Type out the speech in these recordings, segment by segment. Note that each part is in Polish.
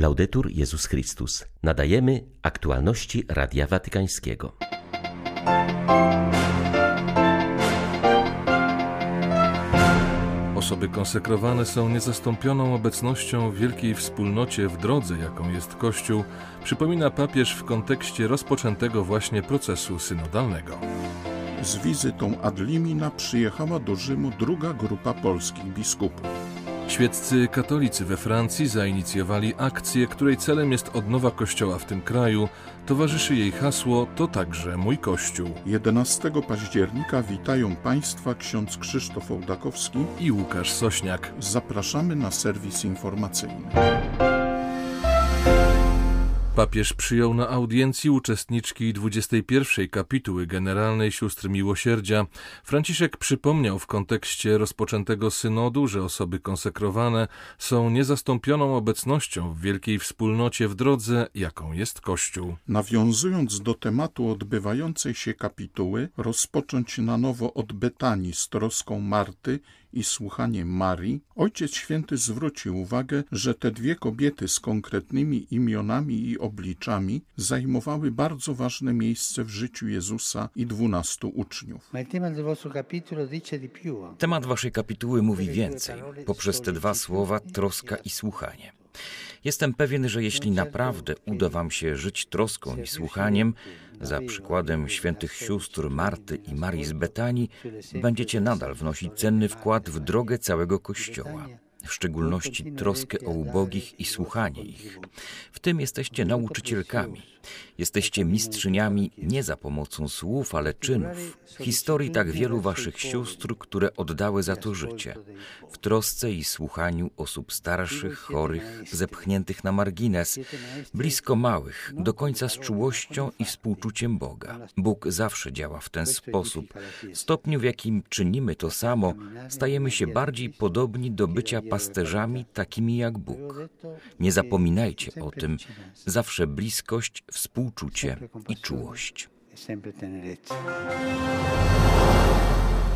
Laudetur Jezus Chrystus. Nadajemy aktualności Radia Watykańskiego. Osoby konsekrowane są niezastąpioną obecnością w wielkiej wspólnocie w drodze, jaką jest Kościół, przypomina papież w kontekście rozpoczętego właśnie procesu synodalnego. Z wizytą ad limina przyjechała do Rzymu druga grupa polskich biskupów. Świeccy katolicy we Francji zainicjowali akcję, której celem jest odnowa kościoła w tym kraju. Towarzyszy jej hasło To także mój kościół. 11 października witają Państwa ksiądz Krzysztof Ołdakowski i Łukasz Sośniak. Zapraszamy na serwis informacyjny. Papież przyjął na audiencji uczestniczki 21. kapituły Generalnej Sióstr Miłosierdzia. Franciszek przypomniał w kontekście rozpoczętego synodu, że osoby konsekrowane są niezastąpioną obecnością w wielkiej wspólnocie w drodze, jaką jest Kościół. Nawiązując do tematu odbywającej się kapituły, rozpocząć na nowo od Betanii z troską Marty i słuchanie Marii, Ojciec Święty zwrócił uwagę, że te dwie kobiety z konkretnymi imionami i obliczami zajmowały bardzo ważne miejsce w życiu Jezusa i dwunastu uczniów. Temat waszej kapituły mówi więcej, poprzez te dwa słowa troska i słuchanie. Jestem pewien, że jeśli naprawdę uda Wam się żyć troską i słuchaniem, za przykładem świętych sióstr Marty i Marii z Betanii, będziecie nadal wnosić cenny wkład w drogę całego Kościoła w szczególności troskę o ubogich i słuchanie ich. W tym jesteście nauczycielkami. Jesteście mistrzyniami nie za pomocą słów, ale czynów. Historii tak wielu waszych sióstr, które oddały za to życie. W trosce i słuchaniu osób starszych, chorych, zepchniętych na margines, blisko małych, do końca z czułością i współczuciem Boga. Bóg zawsze działa w ten sposób. W stopniu, w jakim czynimy to samo, stajemy się bardziej podobni do bycia pasterzami takimi jak Bóg. Nie zapominajcie o tym. Zawsze bliskość, współczucie i czułość.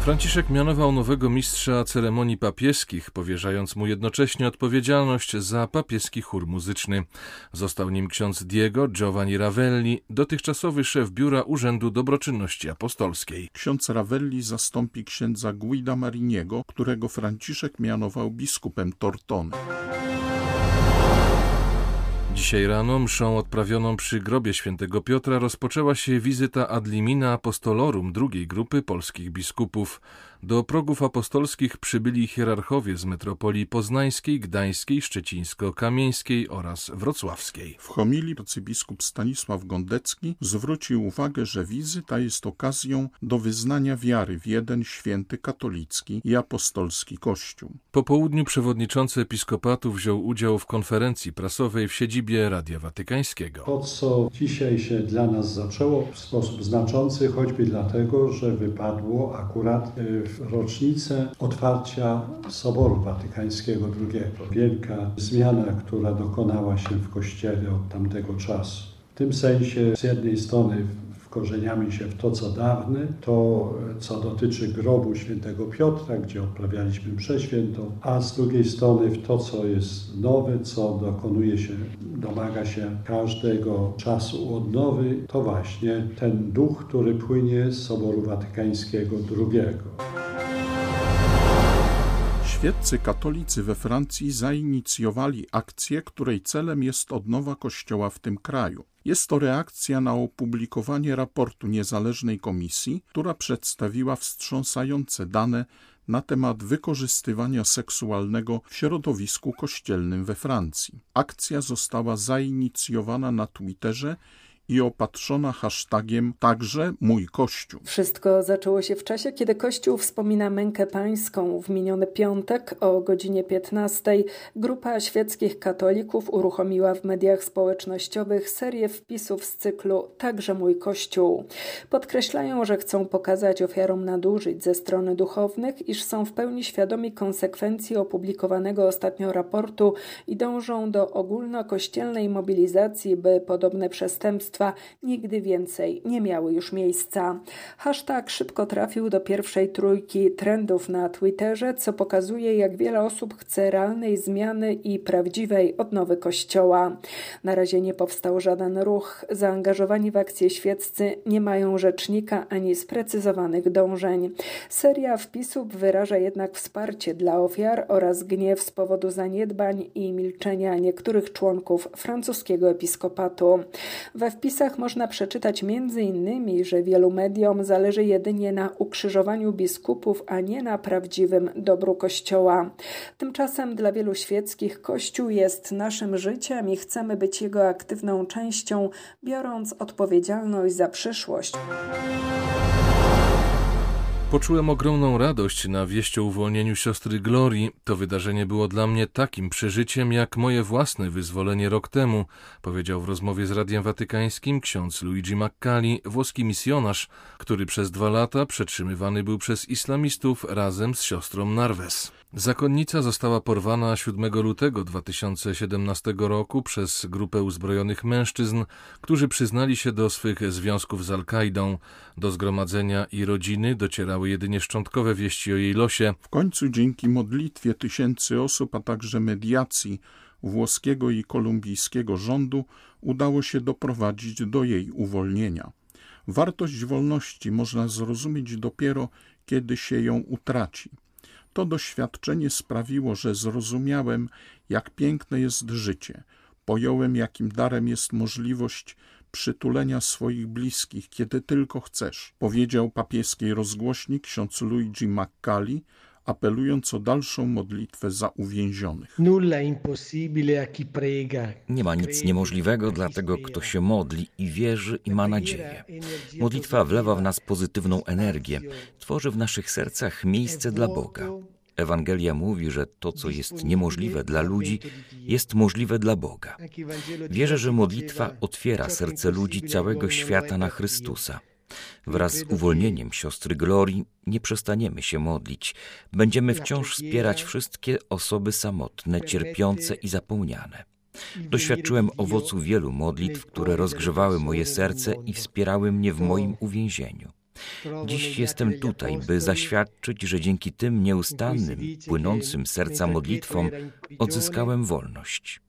Franciszek mianował nowego mistrza ceremonii papieskich, powierzając mu jednocześnie odpowiedzialność za papieski chór muzyczny. Został nim ksiądz Diego Giovanni Ravelli, dotychczasowy szef biura Urzędu Dobroczynności Apostolskiej. Ksiądz Ravelli zastąpi księdza Guida Mariniego, którego Franciszek mianował biskupem Tortony. Dzisiaj rano mszą odprawioną przy grobie świętego Piotra rozpoczęła się wizyta ad limina apostolorum drugiej grupy polskich biskupów. Do progów apostolskich przybyli hierarchowie z metropolii poznańskiej, gdańskiej, szczecińsko-kamieńskiej oraz wrocławskiej. W homilii arcybiskup Stanisław Gondecki zwrócił uwagę, że wizyta jest okazją do wyznania wiary w jeden święty katolicki i apostolski Kościół. Po południu przewodniczący episkopatu wziął udział w konferencji prasowej w siedzibie Radia Watykańskiego. To, co dzisiaj się dla nas zaczęło w sposób znaczący, choćby dlatego, że wypadło akurat w rocznicę otwarcia Soboru Watykańskiego II. Wielka zmiana, która dokonała się w Kościele od tamtego czasu. W tym sensie z jednej strony wkorzeniamy się w to, co dawne, to, co dotyczy grobu świętego Piotra, gdzie odprawialiśmy mszę świętą, a z drugiej strony w to, co jest nowe, co dokonuje się, domaga się każdego czasu odnowy, to właśnie ten duch, który płynie z Soboru Watykańskiego II. Świeccy katolicy we Francji zainicjowali akcję, której celem jest odnowa Kościoła w tym kraju. Jest to reakcja na opublikowanie raportu niezależnej komisji, która przedstawiła wstrząsające dane na temat wykorzystywania seksualnego w środowisku kościelnym we Francji. Akcja została zainicjowana na Twitterze i opatrzona hashtagiem także mój Kościół. Wszystko zaczęło się w czasie, kiedy Kościół wspomina mękę pańską. W miniony piątek o godzinie 15 grupa świeckich katolików uruchomiła w mediach społecznościowych serię wpisów z cyklu Także mój Kościół. Podkreślają, że chcą pokazać ofiarom nadużyć ze strony duchownych, iż są w pełni świadomi konsekwencji opublikowanego ostatnio raportu i dążą do ogólnokościelnej mobilizacji, by podobne przestępstwa oszustwa nigdy więcej nie miały już miejsca. Hashtag szybko trafił do pierwszej trójki trendów na Twitterze, co pokazuje, jak wiele osób chce realnej zmiany i prawdziwej odnowy Kościoła. Na razie nie powstał żaden ruch. Zaangażowani w akcje świeccy nie mają rzecznika ani sprecyzowanych dążeń. Seria wpisów wyraża jednak wsparcie dla ofiar oraz gniew z powodu zaniedbań i milczenia niektórych członków francuskiego episkopatu. We wpisach można przeczytać m.in., że wielu mediom zależy jedynie na ukrzyżowaniu biskupów, a nie na prawdziwym dobru Kościoła. Tymczasem dla wielu świeckich Kościół jest naszym życiem i chcemy być jego aktywną częścią, biorąc odpowiedzialność za przyszłość. Poczułem ogromną radość na wieść o uwolnieniu siostry Glorii. To wydarzenie było dla mnie takim przeżyciem jak moje własne wyzwolenie rok temu, powiedział w rozmowie z Radiem Watykańskim ksiądz Luigi Maccali, włoski misjonarz, który przez dwa lata przetrzymywany był przez islamistów razem z siostrą Narves. Zakonnica została porwana 7 lutego 2017 roku przez grupę uzbrojonych mężczyzn, którzy przyznali się do swych związków z Al-Kaidą. Do zgromadzenia i rodziny docierały jedynie szczątkowe wieści o jej losie. W końcu dzięki modlitwie tysięcy osób, a także mediacji włoskiego i kolumbijskiego rządu udało się doprowadzić do jej uwolnienia. Wartość wolności można zrozumieć dopiero, kiedy się ją utraci. To doświadczenie sprawiło, że zrozumiałem, jak piękne jest życie. Pojąłem, jakim darem jest możliwość przytulenia swoich bliskich, kiedy tylko chcesz, powiedział papieskiej rozgłośni ksiądz Luigi Maccali, apelując o dalszą modlitwę za uwięzionych. Nie ma nic niemożliwego dla tego, kto się modli i wierzy i ma nadzieję. Modlitwa wlewa w nas pozytywną energię, tworzy w naszych sercach miejsce dla Boga. Ewangelia mówi, że to, co jest niemożliwe dla ludzi, jest możliwe dla Boga. Wierzę, że modlitwa otwiera serce ludzi całego świata na Chrystusa. Wraz z uwolnieniem siostry Glorii nie przestaniemy się modlić. Będziemy wciąż wspierać wszystkie osoby samotne, cierpiące i zapomniane. Doświadczyłem owocu wielu modlitw, które rozgrzewały moje serce i wspierały mnie w moim uwięzieniu. Dziś jestem tutaj, by zaświadczyć, że dzięki tym nieustannym, płynącym serca modlitwom odzyskałem wolność.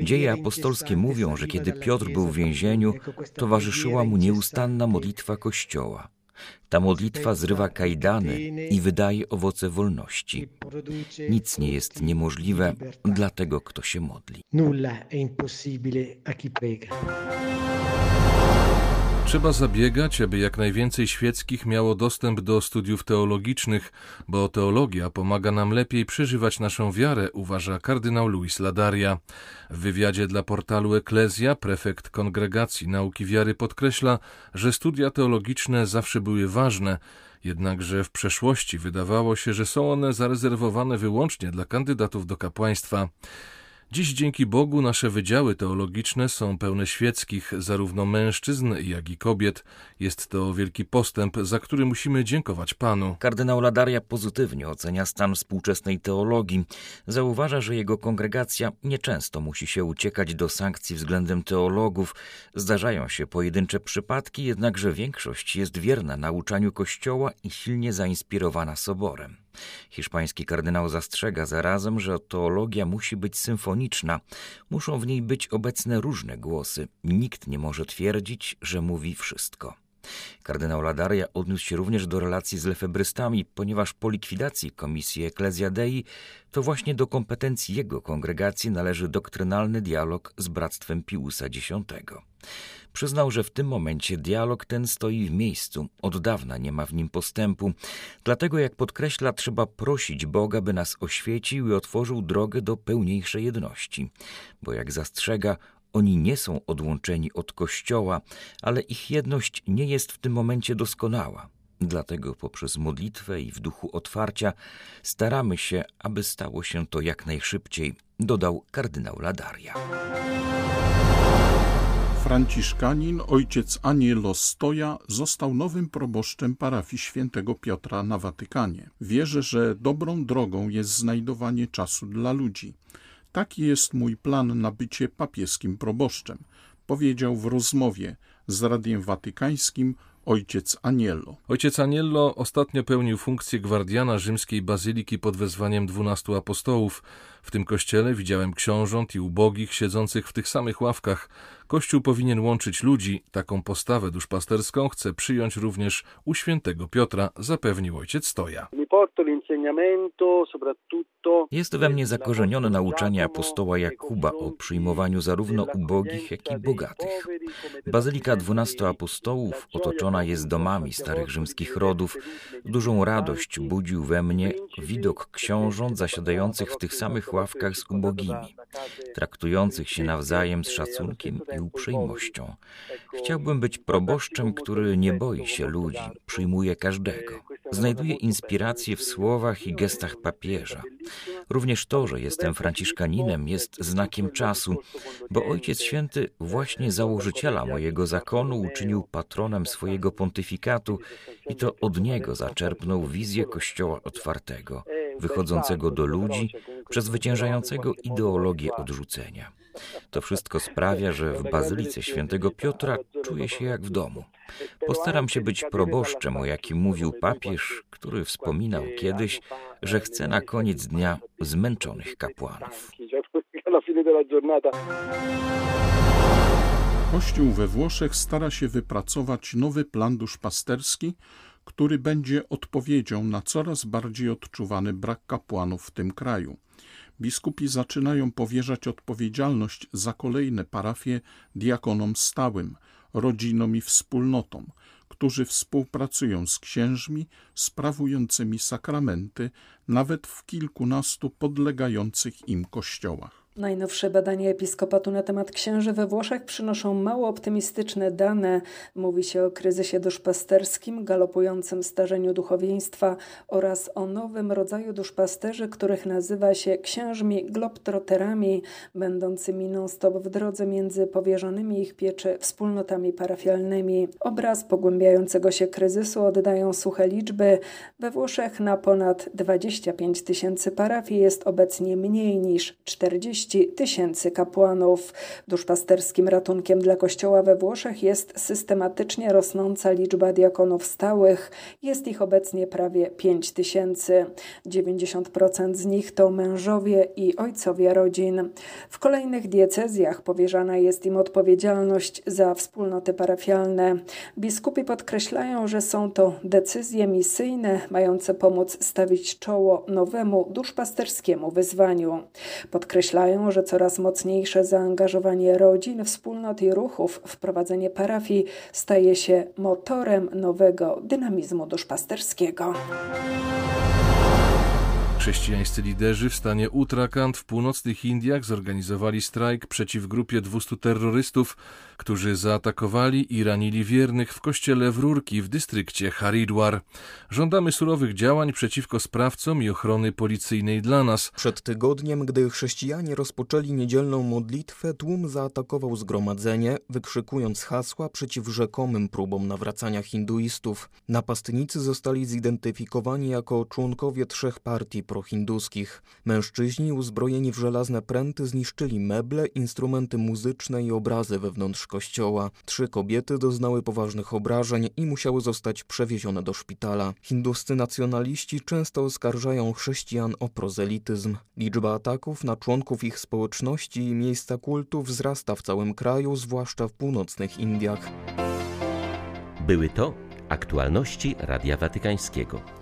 Dzieje apostolskie mówią, że kiedy Piotr był w więzieniu, towarzyszyła mu nieustanna modlitwa Kościoła. Ta modlitwa zrywa kajdany i wydaje owoce wolności. Nic nie jest niemożliwe dla tego, kto się modli. Nulla è impossibile a chi prega. Trzeba zabiegać, aby jak najwięcej świeckich miało dostęp do studiów teologicznych, bo teologia pomaga nam lepiej przeżywać naszą wiarę, uważa kardynał Luis Ladaria. W wywiadzie dla portalu Eklezja prefekt Kongregacji Nauki Wiary podkreśla, że studia teologiczne zawsze były ważne, jednakże w przeszłości wydawało się, że są one zarezerwowane wyłącznie dla kandydatów do kapłaństwa. Dziś dzięki Bogu nasze wydziały teologiczne są pełne świeckich, zarówno mężczyzn, jak i kobiet. Jest to wielki postęp, za który musimy dziękować Panu. Kardynał Ladaria pozytywnie ocenia stan współczesnej teologii. Zauważa, że jego kongregacja nieczęsto musi się uciekać do sankcji względem teologów. Zdarzają się pojedyncze przypadki, jednakże większość jest wierna nauczaniu Kościoła i silnie zainspirowana soborem. Hiszpański kardynał zastrzega zarazem, że teologia musi być symfoniczna. Muszą w niej być obecne różne głosy. Nikt nie może twierdzić, że mówi wszystko. Kardynał Ladaria odniósł się również do relacji z lefebrystami, ponieważ po likwidacji Komisji Ecclesia Dei to właśnie do kompetencji jego kongregacji należy doktrynalny dialog z Bractwem Piusa X. Przyznał, że w tym momencie dialog ten stoi w miejscu, od dawna nie ma w nim postępu, dlatego jak podkreśla, trzeba prosić Boga, by nas oświecił i otworzył drogę do pełniejszej jedności, bo jak zastrzega, oni nie są odłączeni od Kościoła, ale ich jedność nie jest w tym momencie doskonała. Dlatego poprzez modlitwę i w duchu otwarcia staramy się, aby stało się to jak najszybciej, dodał kardynał Ladaria. Franciszkanin ojciec Anielo Stoja został nowym proboszczem parafii świętego Piotra na Watykanie. Wierzę, że dobrą drogą jest znajdowanie czasu dla ludzi. Taki jest mój plan na bycie papieskim proboszczem. powiedział w rozmowie z Radiem Watykańskim ojciec Aniello. Ojciec Aniello ostatnio pełnił funkcję gwardiana rzymskiej bazyliki pod wezwaniem dwunastu apostołów. W tym kościele widziałem książąt i ubogich siedzących w tych samych ławkach. Kościół powinien łączyć ludzi. Taką postawę duszpasterską chce przyjąć również u świętego Piotra, zapewnił ojciec Stoja. Jest we mnie zakorzenione nauczanie apostoła Jakuba o przyjmowaniu zarówno ubogich, jak i bogatych. Bazylika dwunastu apostołów otoczona jest domami starych rzymskich rodów. Dużą radość budził we mnie widok książąt zasiadających w tych samych ławkach z ubogimi, traktujących się nawzajem z szacunkiem i uprzejmością. Chciałbym być proboszczem, który nie boi się ludzi, przyjmuje każdego. Znajduje inspirację w słowach i gestach papieża. Również to, że jestem franciszkaninem, jest znakiem czasu, bo Ojciec Święty właśnie założyciela mojego zakonu uczynił patronem swojego pontyfikatu i to od niego zaczerpnął wizję Kościoła otwartego, wychodzącego do ludzi, przezwyciężającego ideologię odrzucenia. To wszystko sprawia, że w Bazylice Świętego Piotra czuję się jak w domu. Postaram się być proboszczem, o jakim mówił papież, który wspominał kiedyś, że chce na koniec dnia zmęczonych kapłanów. Kościół we Włoszech stara się wypracować nowy plan duszpasterski, który będzie odpowiedzią na coraz bardziej odczuwany brak kapłanów w tym kraju. Biskupi zaczynają powierzać odpowiedzialność za kolejne parafie diakonom stałym, rodzinom i wspólnotom, którzy współpracują z księżmi sprawującymi sakramenty nawet w kilkunastu podlegających im kościołach. Najnowsze badania episkopatu na temat księży we Włoszech przynoszą mało optymistyczne dane. Mówi się o kryzysie duszpasterskim, galopującym starzeniu duchowieństwa oraz o nowym rodzaju duszpasterzy, których nazywa się księżmi globtroterami, będącymi non-stop w drodze między powierzonymi ich pieczy wspólnotami parafialnymi. Obraz pogłębiającego się kryzysu oddają suche liczby. We Włoszech na ponad 25 tysięcy parafii jest obecnie mniej niż 40 30 tysięcy kapłanów. Duszpasterskim ratunkiem dla Kościoła we Włoszech jest systematycznie rosnąca liczba diakonów stałych. Jest ich obecnie prawie 5 tysięcy. 90% z nich to mężowie i ojcowie rodzin. W kolejnych diecezjach powierzana jest im odpowiedzialność za wspólnoty parafialne. Biskupi podkreślają, że są to decyzje misyjne mające pomóc stawić czoło nowemu duszpasterskiemu wyzwaniu. Że coraz mocniejsze zaangażowanie rodzin, wspólnot i ruchów w prowadzenie parafii staje się motorem nowego dynamizmu duszpasterskiego. Chrześcijańscy liderzy w stanie Uttarakhand w północnych Indiach zorganizowali strajk przeciw grupie 200 terrorystów, którzy zaatakowali i ranili wiernych w kościele w Rurki w dystrykcie Haridwar. Żądamy surowych działań przeciwko sprawcom i ochrony policyjnej dla nas. Przed tygodniem, gdy chrześcijanie rozpoczęli niedzielną modlitwę, tłum zaatakował zgromadzenie, wykrzykując hasła przeciw rzekomym próbom nawracania hinduistów. Napastnicy zostali zidentyfikowani jako członkowie trzech partii prohinduskich. Mężczyźni uzbrojeni w żelazne pręty zniszczyli meble, instrumenty muzyczne i obrazy wewnątrz kościoła. Trzy kobiety doznały poważnych obrażeń i musiały zostać przewiezione do szpitala. Hinduscy nacjonaliści często oskarżają chrześcijan o prozelityzm. Liczba ataków na członków ich społeczności i miejsca kultu wzrasta w całym kraju, zwłaszcza w północnych Indiach. Były to aktualności Radia Watykańskiego.